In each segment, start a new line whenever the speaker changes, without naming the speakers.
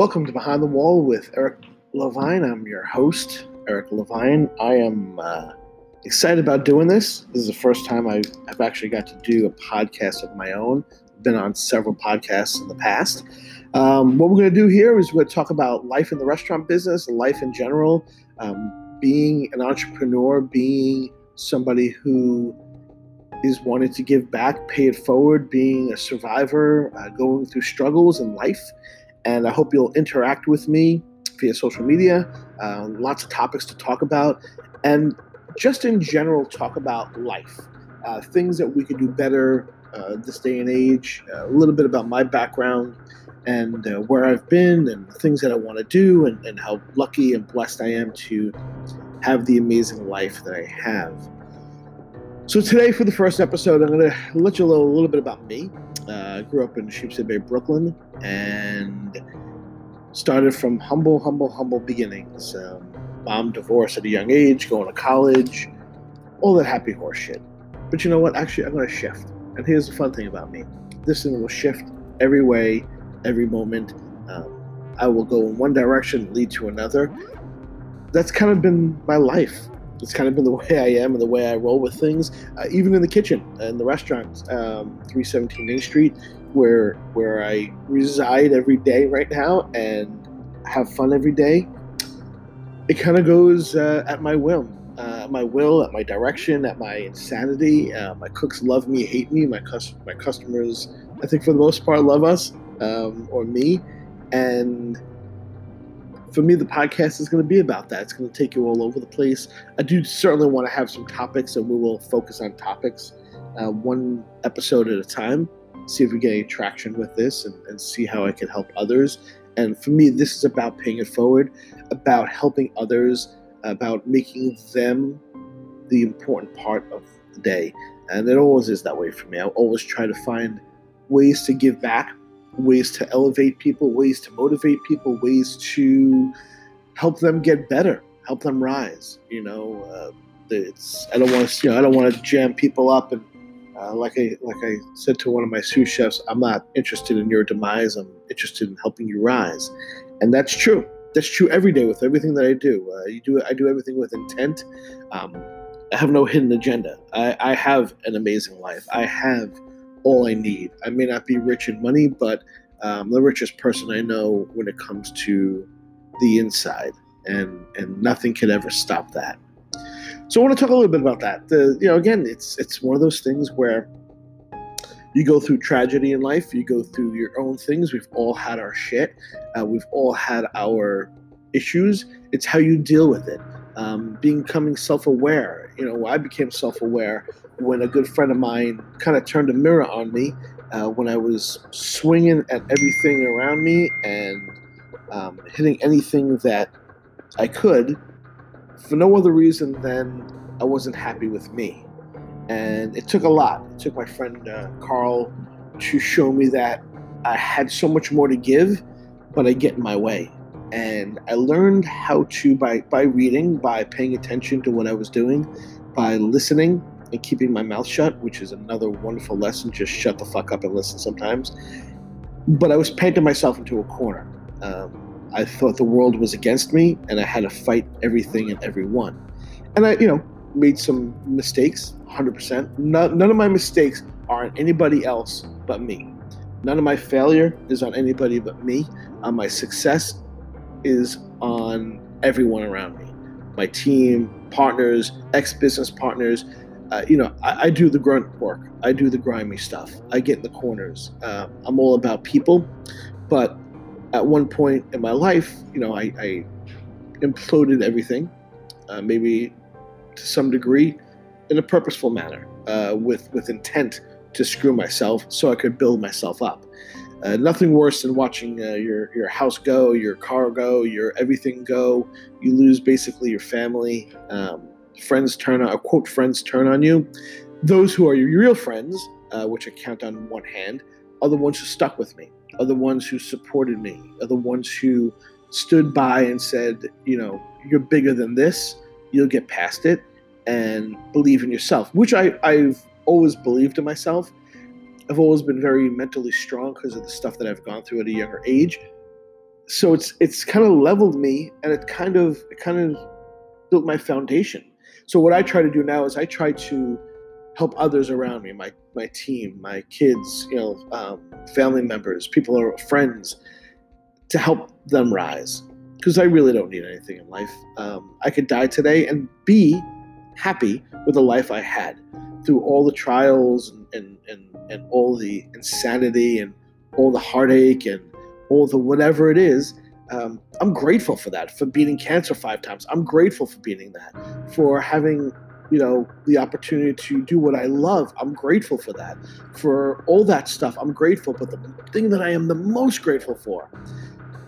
Welcome to Behind the Wall with Eric Levine. I'm your host, Eric Levine. I am uh, excited about doing this. This is the first time I've, I've actually got to do a podcast of my own. I've been on several podcasts in the past. Um, what we're going to do here is we're going to talk about life in the restaurant business, life in general, um, being an entrepreneur, being somebody who is wanting to give back, pay it forward, being a survivor, uh, going through struggles in life. And I hope you'll interact with me via social media. Uh, lots of topics to talk about. And just in general, talk about life, uh, things that we could do better uh, this day and age, uh, a little bit about my background and uh, where I've been and things that I want to do, and, and how lucky and blessed I am to have the amazing life that I have. So, today, for the first episode, I'm going to let you know a little bit about me. Uh, I grew up in Sheepshead Bay, Brooklyn, and started from humble, humble, humble beginnings. Um, mom divorced at a young age, going to college, all that happy horse shit. But you know what? Actually, I'm going to shift. And here's the fun thing about me this thing will shift every way, every moment. Um, I will go in one direction, lead to another. That's kind of been my life. It's kind of been the way I am and the way I roll with things, uh, even in the kitchen and the restaurant, um, 317 Main Street, where where I reside every day right now and have fun every day. It kind of goes uh, at my whim, uh, my will, at my direction, at my insanity. Uh, my cooks love me, hate me. My cus- my customers, I think for the most part, love us um, or me, and for me, the podcast is going to be about that. It's going to take you all over the place. I do certainly want to have some topics, and we will focus on topics uh, one episode at a time. See if we get any traction with this and, and see how I can help others. And for me, this is about paying it forward, about helping others, about making them the important part of the day. And it always is that way for me. I always try to find ways to give back ways to elevate people, ways to motivate people, ways to help them get better, help them rise. You know, uh, it's I don't want to you know I don't want to jam people up and uh, like I like I said to one of my sous chefs, I'm not interested in your demise. I'm interested in helping you rise, and that's true. That's true every day with everything that I do. Uh, you do I do everything with intent. Um, I have no hidden agenda. I, I have an amazing life. I have all I need. I may not be rich in money, but I'm the richest person I know when it comes to the inside, and and nothing can ever stop that. So I want to talk a little bit about that. The, you know, again, it's it's one of those things where you go through tragedy in life, you go through your own things. We've all had our shit. Uh, we've all had our issues. It's how you deal with it. Um, becoming self-aware. You know, I became self-aware when a good friend of mine kind of turned a mirror on me uh, when I was swinging at everything around me and um, hitting anything that I could for no other reason than I wasn't happy with me. And it took a lot. It took my friend uh, Carl to show me that I had so much more to give, but I get in my way. And I learned how to by by reading, by paying attention to what I was doing, by listening, and keeping my mouth shut, which is another wonderful lesson. Just shut the fuck up and listen sometimes. But I was painting myself into a corner. Um, I thought the world was against me, and I had to fight everything and everyone. And I, you know, made some mistakes, 100%. None, none of my mistakes are on anybody else but me. None of my failure is on anybody but me. On my success is on everyone around me my team, partners, ex business partners, uh, you know, I, I, do the grunt work. I do the grimy stuff. I get in the corners. Uh, I'm all about people. But at one point in my life, you know, I, I imploded everything, uh, maybe to some degree, in a purposeful manner, uh, with with intent to screw myself, so I could build myself up. Uh, nothing worse than watching uh, your your house go, your car go, your everything go. You lose basically your family. Um, friends turn on, quote, friends turn on you. Those who are your real friends, uh, which I count on one hand, are the ones who stuck with me, are the ones who supported me, are the ones who stood by and said, you know, you're bigger than this, you'll get past it, and believe in yourself, which I, I've always believed in myself. I've always been very mentally strong because of the stuff that I've gone through at a younger age. so it's it's kind of leveled me and it kind of it kind of built my foundation. So what i try to do now is i try to help others around me my my team my kids you know um, family members people or friends to help them rise. Because i really don't need anything in life. Um, i could die today and be happy with the life i had through all the trials and, and, and, and all the insanity and all the heartache and all the whatever it is um, i'm grateful for that for beating cancer five times. I'm grateful for beating that for having you know the opportunity to do what i love. I'm grateful for that. For all that stuff i'm grateful. But the thing that i am the most grateful for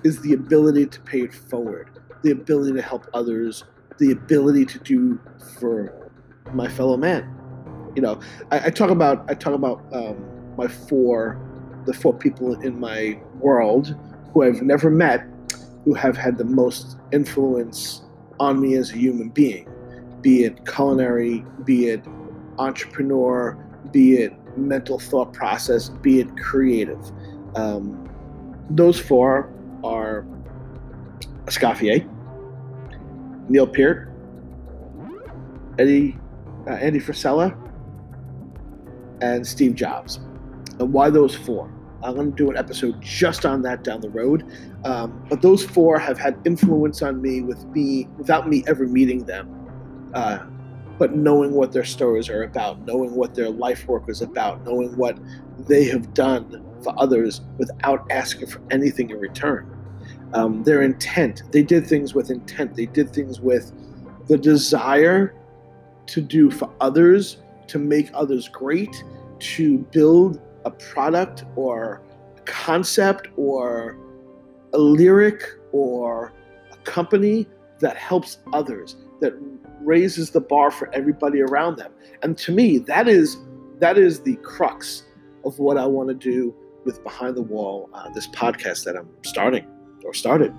is the ability to pay it forward the ability to help others the ability to do for my fellow man you know i, I talk about i talk about um, my four the four people in my world who i've never met who have had the most influence on me as a human being be it culinary, be it entrepreneur, be it mental thought process, be it creative. Um, those four are Escoffier, Neil Peart, Eddie, uh, Andy Frisella, and Steve Jobs. And why those four? I'm going to do an episode just on that down the road. Um, but those four have had influence on me with me without me ever meeting them uh, but knowing what their stories are about, knowing what their life work is about, knowing what they have done for others without asking for anything in return. Um, their intent, they did things with intent, they did things with the desire to do for others, to make others great, to build a product or a concept or a lyric or a company that helps others, that raises the bar for everybody around them. And to me, that is that is the crux of what I want to do with Behind the Wall, uh, this podcast that I'm starting or started.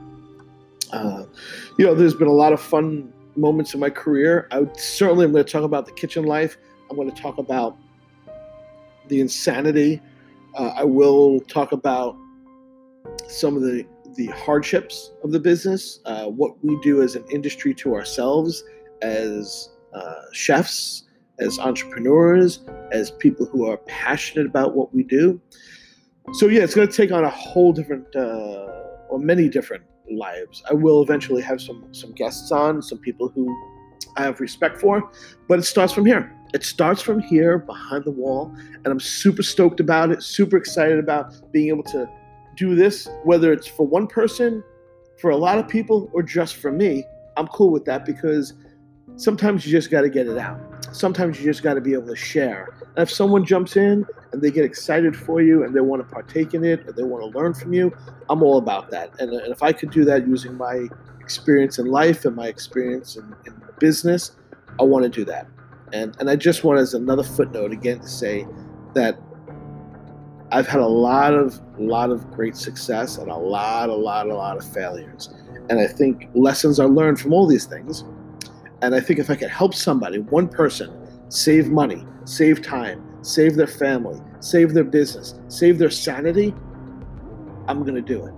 Uh, you know, there's been a lot of fun moments in my career. I would, certainly am going to talk about the kitchen life. I'm going to talk about the insanity. Uh, I will talk about some of the the hardships of the business, uh, what we do as an industry to ourselves, as uh, chefs, as entrepreneurs, as people who are passionate about what we do. So yeah, it's going to take on a whole different uh, or many different lives. I will eventually have some some guests on, some people who I have respect for, but it starts from here. It starts from here behind the wall, and I'm super stoked about it. Super excited about being able to do this, whether it's for one person, for a lot of people, or just for me. I'm cool with that because sometimes you just got to get it out. Sometimes you just got to be able to share. And if someone jumps in and they get excited for you and they want to partake in it or they want to learn from you, I'm all about that. And, and if I could do that using my experience in life and my experience in, in business, I want to do that. And, and I just want, as another footnote, again, to say that I've had a lot of lot of great success and a lot, a lot, a lot of failures. And I think lessons are learned from all these things. And I think if I could help somebody, one person, save money, save time, save their family, save their business, save their sanity, I'm going to do it.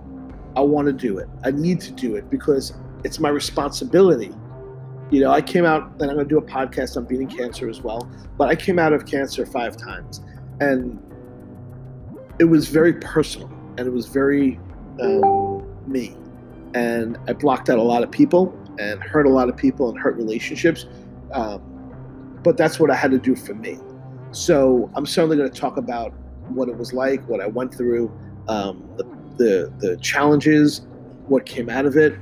I want to do it. I need to do it because it's my responsibility. You know, I came out, and I'm going to do a podcast on beating cancer as well, but I came out of cancer five times. And it was very personal and it was very um, me. And I blocked out a lot of people and hurt a lot of people and hurt relationships. Um, but that's what I had to do for me. So I'm certainly going to talk about what it was like, what I went through, um, the, the, the challenges, what came out of it.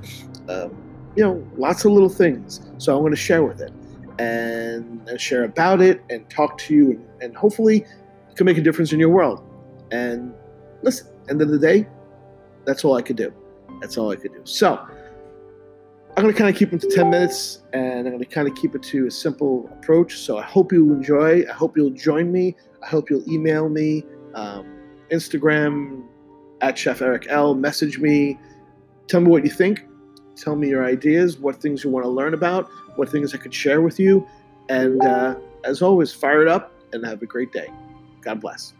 Um, you know, lots of little things. So I'm going to share with it and, share about it and talk to you and, and hopefully can make a difference in your world. And listen, end of the day, that's all I could do. That's all I could do. So I'm going to kind of keep it to 10 minutes and I'm going to kind of keep it to a simple approach. So I hope you enjoy. I hope you'll join me. I hope you'll email me, um, Instagram at Chef Eric L. Message me. Tell me what you think. Tell me your ideas, what things you want to learn about, what things I could share with you. And uh, as always, fire it up and have a great day. God bless.